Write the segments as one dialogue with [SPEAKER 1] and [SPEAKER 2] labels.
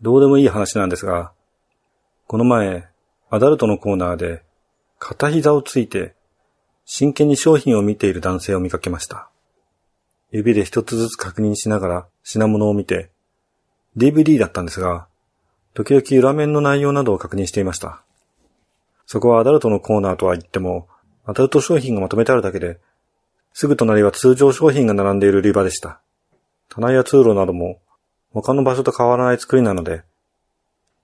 [SPEAKER 1] どうでもいい話なんですが、この前、アダルトのコーナーで、片膝をついて、真剣に商品を見ている男性を見かけました。指で一つずつ確認しながら品物を見て、DVD だったんですが、時々裏面の内容などを確認していました。そこはアダルトのコーナーとは言っても、アダルト商品がまとめてあるだけで、すぐ隣は通常商品が並んでいる売り場でした。棚や通路なども他の場所と変わらない作りなので、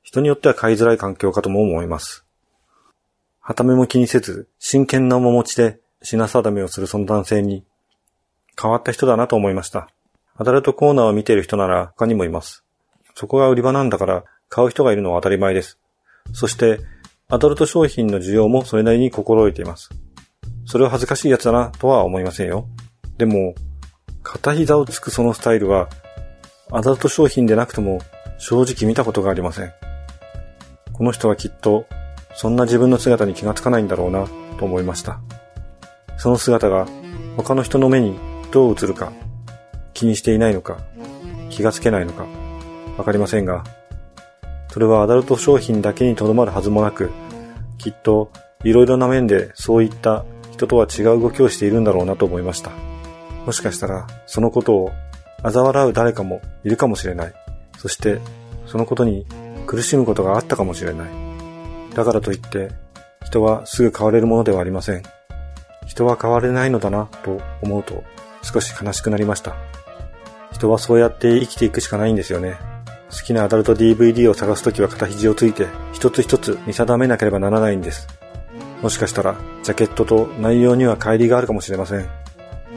[SPEAKER 1] 人によっては買いづらい環境かとも思います。はためも気にせず、真剣な面持ちで品定めをするその男性に、変わった人だなと思いました。アダルトコーナーを見ている人なら他にもいます。そこが売り場なんだから買う人がいるのは当たり前です。そして、アダルト商品の需要もそれなりに心得ています。それは恥ずかしいやつだなとは思いませんよ。でも、片膝をつくそのスタイルはアダルト商品でなくても正直見たことがありません。この人はきっとそんな自分の姿に気がつかないんだろうなと思いました。その姿が他の人の目にどう映るか気にしていないのか気がつけないのかわかりませんが、それはアダルト商品だけにとどまるはずもなく、きっといろいろな面でそういった人とは違う動きをしているんだろうなと思いました。もしかしたらそのことを嘲笑う誰かもいるかもしれない。そして、そのことに苦しむことがあったかもしれない。だからといって、人はすぐ変われるものではありません。人は変われないのだなと思うと少し悲しくなりました。人はそうやって生きていくしかないんですよね。好きなアダルト DVD を探すときは肩肘をついて一つ一つ見定めなければならないんです。もしかしたらジャケットと内容には乖離があるかもしれません。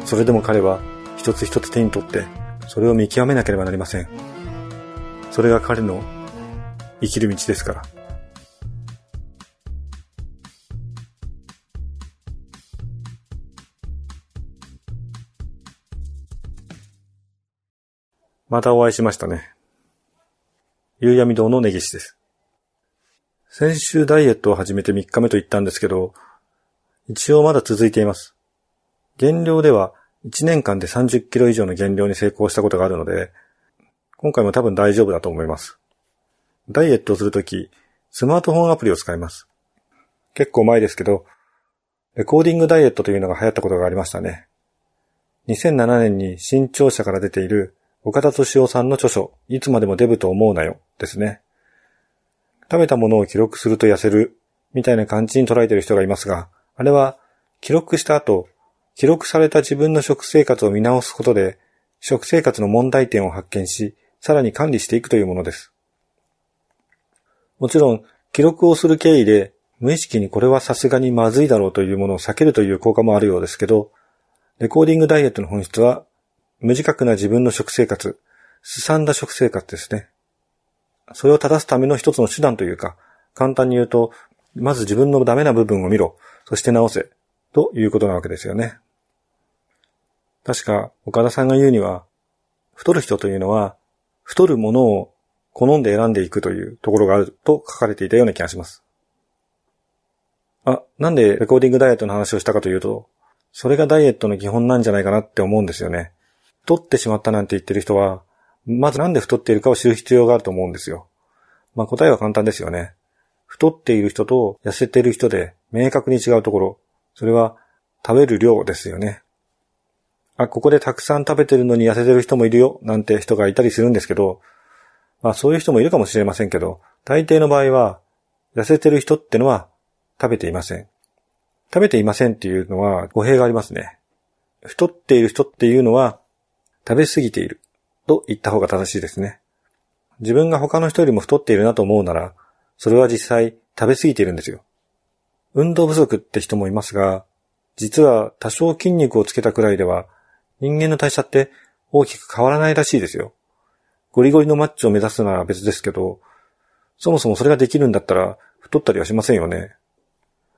[SPEAKER 1] それでも彼は一つ一つ手に取ってそれを見極めなければなりません。それが彼の生きる道ですから。またお会いしましたね。夕闇堂の根岸です。先週ダイエットを始めて3日目と言ったんですけど、一応まだ続いています。減量では1年間で30キロ以上の減量に成功したことがあるので、今回も多分大丈夫だと思います。ダイエットをするとき、スマートフォンアプリを使います。結構前ですけど、レコーディングダイエットというのが流行ったことがありましたね。2007年に新潮社から出ている岡田敏夫さんの著書、いつまでもデブと思うなよですね。食べたものを記録すると痩せるみたいな感じに捉えている人がいますが、あれは記録した後、記録された自分の食生活を見直すことで、食生活の問題点を発見し、さらに管理していくというものです。もちろん、記録をする経緯で、無意識にこれはさすがにまずいだろうというものを避けるという効果もあるようですけど、レコーディングダイエットの本質は、無自覚な自分の食生活、すさんだ食生活ですね。それを正すための一つの手段というか、簡単に言うと、まず自分のダメな部分を見ろ、そして直せ、ということなわけですよね。確か岡田さんが言うには、太る人というのは、太るものを好んで選んでいくというところがあると書かれていたような気がします。あ、なんでレコーディングダイエットの話をしたかというと、それがダイエットの基本なんじゃないかなって思うんですよね。太ってしまったなんて言ってる人は、まずなんで太っているかを知る必要があると思うんですよ。まあ答えは簡単ですよね。太っている人と痩せている人で明確に違うところ、それは食べる量ですよね。あ、ここでたくさん食べてるのに痩せてる人もいるよ、なんて人がいたりするんですけど、まあそういう人もいるかもしれませんけど、大抵の場合は、痩せてる人ってのは食べていません。食べていませんっていうのは語弊がありますね。太っている人っていうのは食べ過ぎていると言った方が正しいですね。自分が他の人よりも太っているなと思うなら、それは実際食べ過ぎているんですよ。運動不足って人もいますが、実は多少筋肉をつけたくらいでは人間の代謝って大きく変わらないらしいですよ。ゴリゴリのマッチを目指すのは別ですけど、そもそもそれができるんだったら太ったりはしませんよね。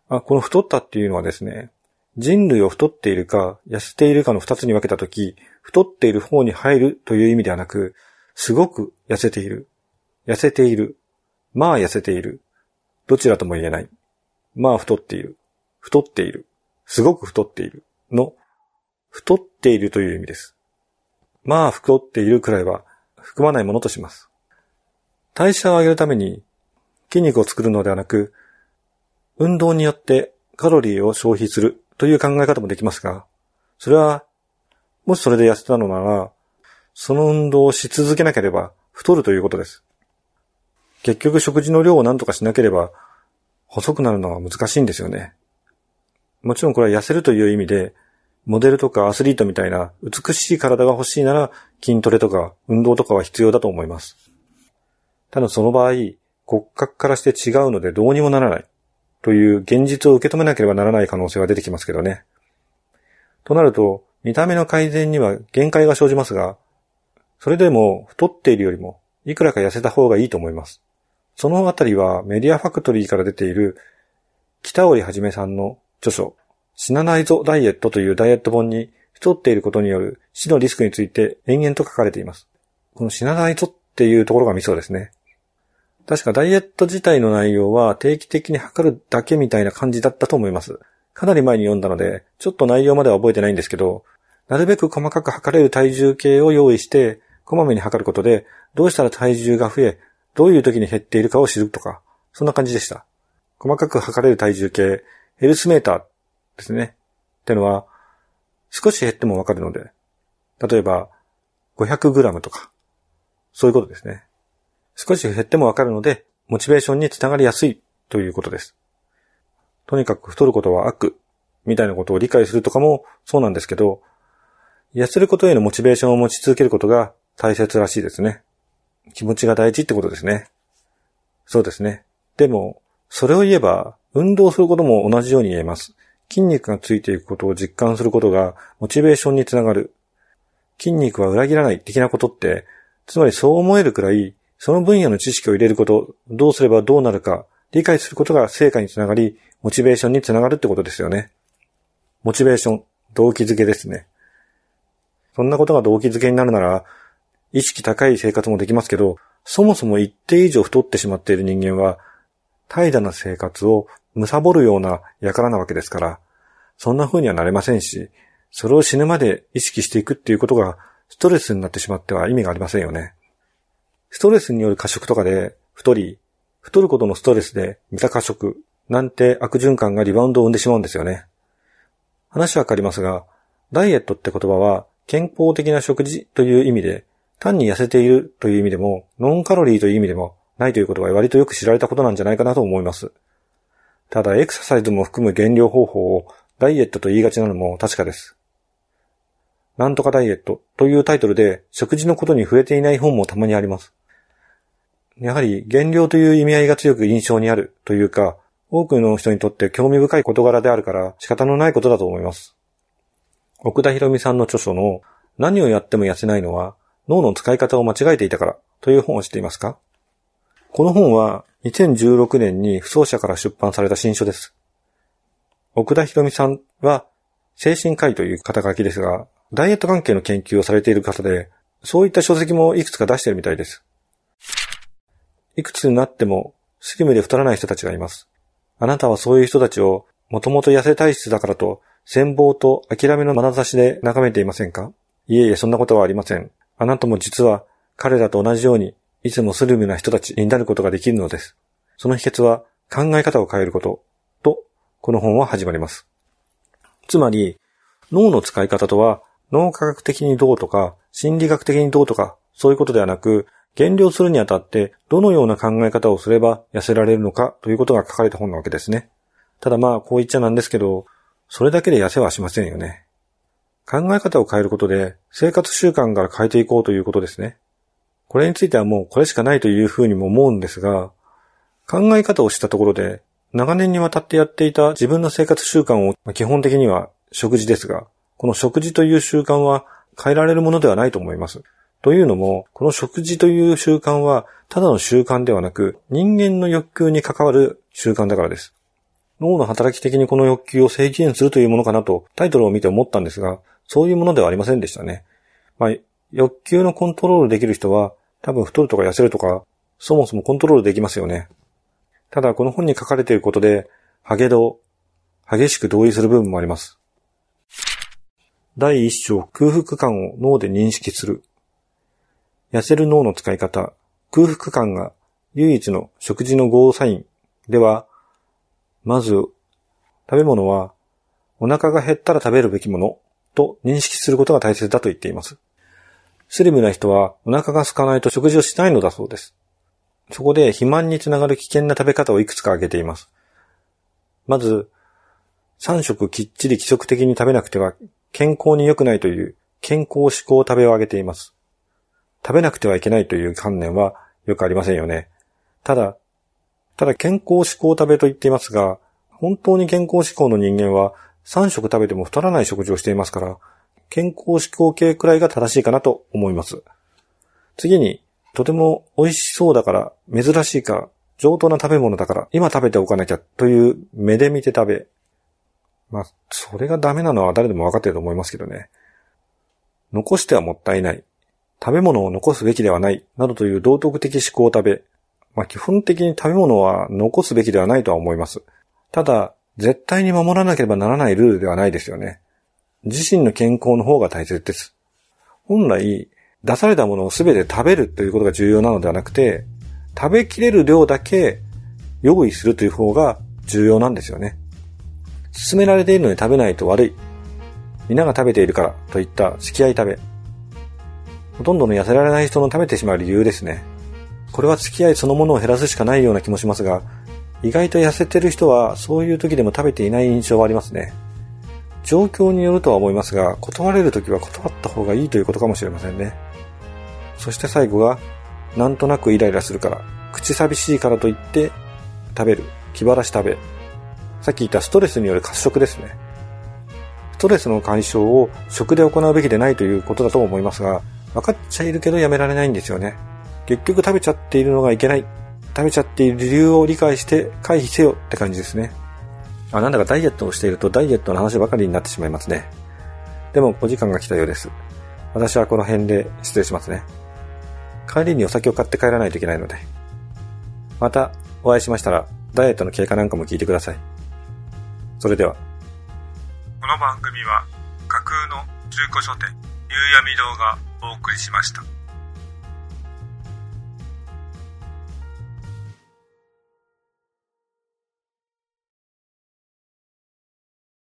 [SPEAKER 1] あ、この太ったっていうのはですね、人類を太っているか痩せているかの二つに分けたとき、太っている方に入るという意味ではなく、すごく痩せている。痩せている。まあ痩せている。どちらとも言えない。まあ太っている。太っている。すごく太っている。の太っているという意味です。まあ太っているくらいは含まないものとします。代謝を上げるために筋肉を作るのではなく、運動によってカロリーを消費するという考え方もできますが、それは、もしそれで痩せたのなら、その運動をし続けなければ太るということです。結局食事の量を何とかしなければ細くなるのは難しいんですよね。もちろんこれは痩せるという意味で、モデルとかアスリートみたいな美しい体が欲しいなら筋トレとか運動とかは必要だと思います。ただその場合、骨格からして違うのでどうにもならないという現実を受け止めなければならない可能性は出てきますけどね。となると、見た目の改善には限界が生じますが、それでも太っているよりもいくらか痩せた方がいいと思います。そのあたりはメディアファクトリーから出ている北織はじめさんの著書、死なないぞダイエットというダイエット本に太っていることによる死のリスクについて延々と書かれています。この死なないぞっていうところがミソですね。確かダイエット自体の内容は定期的に測るだけみたいな感じだったと思います。かなり前に読んだので、ちょっと内容までは覚えてないんですけど、なるべく細かく測れる体重計を用意して、こまめに測ることで、どうしたら体重が増え、どういう時に減っているかを知るとか、そんな感じでした。細かく測れる体重計、ヘルスメーターですね。ってのは、少し減ってもわかるので、例えば、500g とか、そういうことですね。少し減ってもわかるので、モチベーションにつながりやすいということです。とにかく太ることは悪、みたいなことを理解するとかもそうなんですけど、痩せることへのモチベーションを持ち続けることが大切らしいですね。気持ちが大事ってことですね。そうですね。でも、それを言えば、運動することも同じように言えます。筋肉がついていくことを実感することがモチベーションにつながる。筋肉は裏切らない的なことって、つまりそう思えるくらい、その分野の知識を入れること、どうすればどうなるか、理解することが成果につながり、モチベーションにつながるってことですよね。モチベーション、動機づけですね。そんなことが動機づけになるなら、意識高い生活もできますけど、そもそも一定以上太ってしまっている人間は、怠惰な生活を貪るような輩なわけですから、そんな風にはなれませんし、それを死ぬまで意識していくっていうことがストレスになってしまっては意味がありませんよね。ストレスによる過食とかで太り、太ることのストレスで見た過食なんて悪循環がリバウンドを生んでしまうんですよね。話はわかりますが、ダイエットって言葉は健康的な食事という意味で、単に痩せているという意味でも、ノンカロリーという意味でもないということが割とよく知られたことなんじゃないかなと思います。ただ、エクササイズも含む減量方法をダイエットと言いがちなのも確かです。なんとかダイエットというタイトルで食事のことに触れていない本もたまにあります。やはり減量という意味合いが強く印象にあるというか、多くの人にとって興味深い事柄であるから仕方のないことだと思います。奥田博美さんの著書の何をやっても痩せないのは脳の使い方を間違えていたからという本を知っていますか？この本は2016年に不走者から出版された新書です。奥田博美さんは精神科医という肩書きですが、ダイエット関係の研究をされている方で、そういった書籍もいくつか出してるみたいです。いくつになってもスリムで太らない人たちがいます。あなたはそういう人たちをもともと痩せ体質だからと羨望と諦めの眼差しで眺めていませんか？いえいえ、そんなことはありません。あなたも実は彼らと同じようにいつもスリムな人たちになることができるのです。その秘訣は考え方を変えることと、この本は始まります。つまり、脳の使い方とは脳科学的にどうとか、心理学的にどうとか、そういうことではなく、減量するにあたってどのような考え方をすれば痩せられるのかということが書かれた本なわけですね。ただまあ、こう言っちゃなんですけど、それだけで痩せはしませんよね。考え方を変えることで生活習慣から変えていこうということですね。これについてはもうこれしかないというふうにも思うんですが、考え方をしたところで、長年にわたってやっていた自分の生活習慣を、基本的には食事ですが、この食事という習慣は変えられるものではないと思います。というのも、この食事という習慣は、ただの習慣ではなく、人間の欲求に関わる習慣だからです。脳の働き的にこの欲求を制限するというものかなと、タイトルを見て思ったんですが、そういうものではありませんでしたね。まあ、欲求のコントロールできる人は、多分太るとか痩せるとか、そもそもコントロールできますよね。ただ、この本に書かれていることで、ハゲド激しく同意する部分もあります。第一章、空腹感を脳で認識する。痩せる脳の使い方、空腹感が唯一の食事のゴーサインでは、まず、食べ物はお腹が減ったら食べるべきものと認識することが大切だと言っています。スリムな人はお腹が空かないと食事をしないのだそうです。そこで肥満につながる危険な食べ方をいくつか挙げています。まず、3食きっちり規則的に食べなくては健康に良くないという健康志向食べを挙げています。食べなくてはいけないという観念はよくありませんよね。ただ、ただ健康志向食べと言っていますが、本当に健康志向の人間は3食食べても太らない食事をしていますから、健康志向系くらいが正しいかなと思います。次に、とても美味しそうだから、珍しいか、上等な食べ物だから、今食べておかなきゃという目で見て食べ。まあ、それがダメなのは誰でも分かってると思いますけどね。残してはもったいない。食べ物を残すべきではない。などという道徳的思考を食べ。まあ、基本的に食べ物は残すべきではないとは思います。ただ、絶対に守らなければならないルールではないですよね。自身の健康の方が大切です。本来、出されたものをすべて食べるということが重要なのではなくて、食べきれる量だけ用意するという方が重要なんですよね。勧められているのに食べないと悪い。皆が食べているからといった付き合い食べ。ほとんどの痩せられない人の食べてしまう理由ですね。これは付き合いそのものを減らすしかないような気もしますが、意外と痩せてる人はそういう時でも食べていない印象はありますね。状況によるとは思いますが、断れる時は断った方がいいということかもしれませんね。そして最後が、なんとなくイライラするから、口寂しいからといって食べる、気晴らし食べ。さっき言ったストレスによる褐食ですね。ストレスの解消を食で行うべきでないということだと思いますが、分かっちゃいるけどやめられないんですよね。結局食べちゃっているのがいけない。食べちゃっている理由を理解して回避せよって感じですね。あ、なんだかダイエットをしているとダイエットの話ばかりになってしまいますね。でもお時間が来たようです。私はこの辺で失礼しますね。帰りにお酒を買って帰らないといけないので。またお会いしましたら、ダイエットの経過なんかも聞いてください。それでは。
[SPEAKER 2] この番組は架空の中古書店、夕闇堂がお送りしました。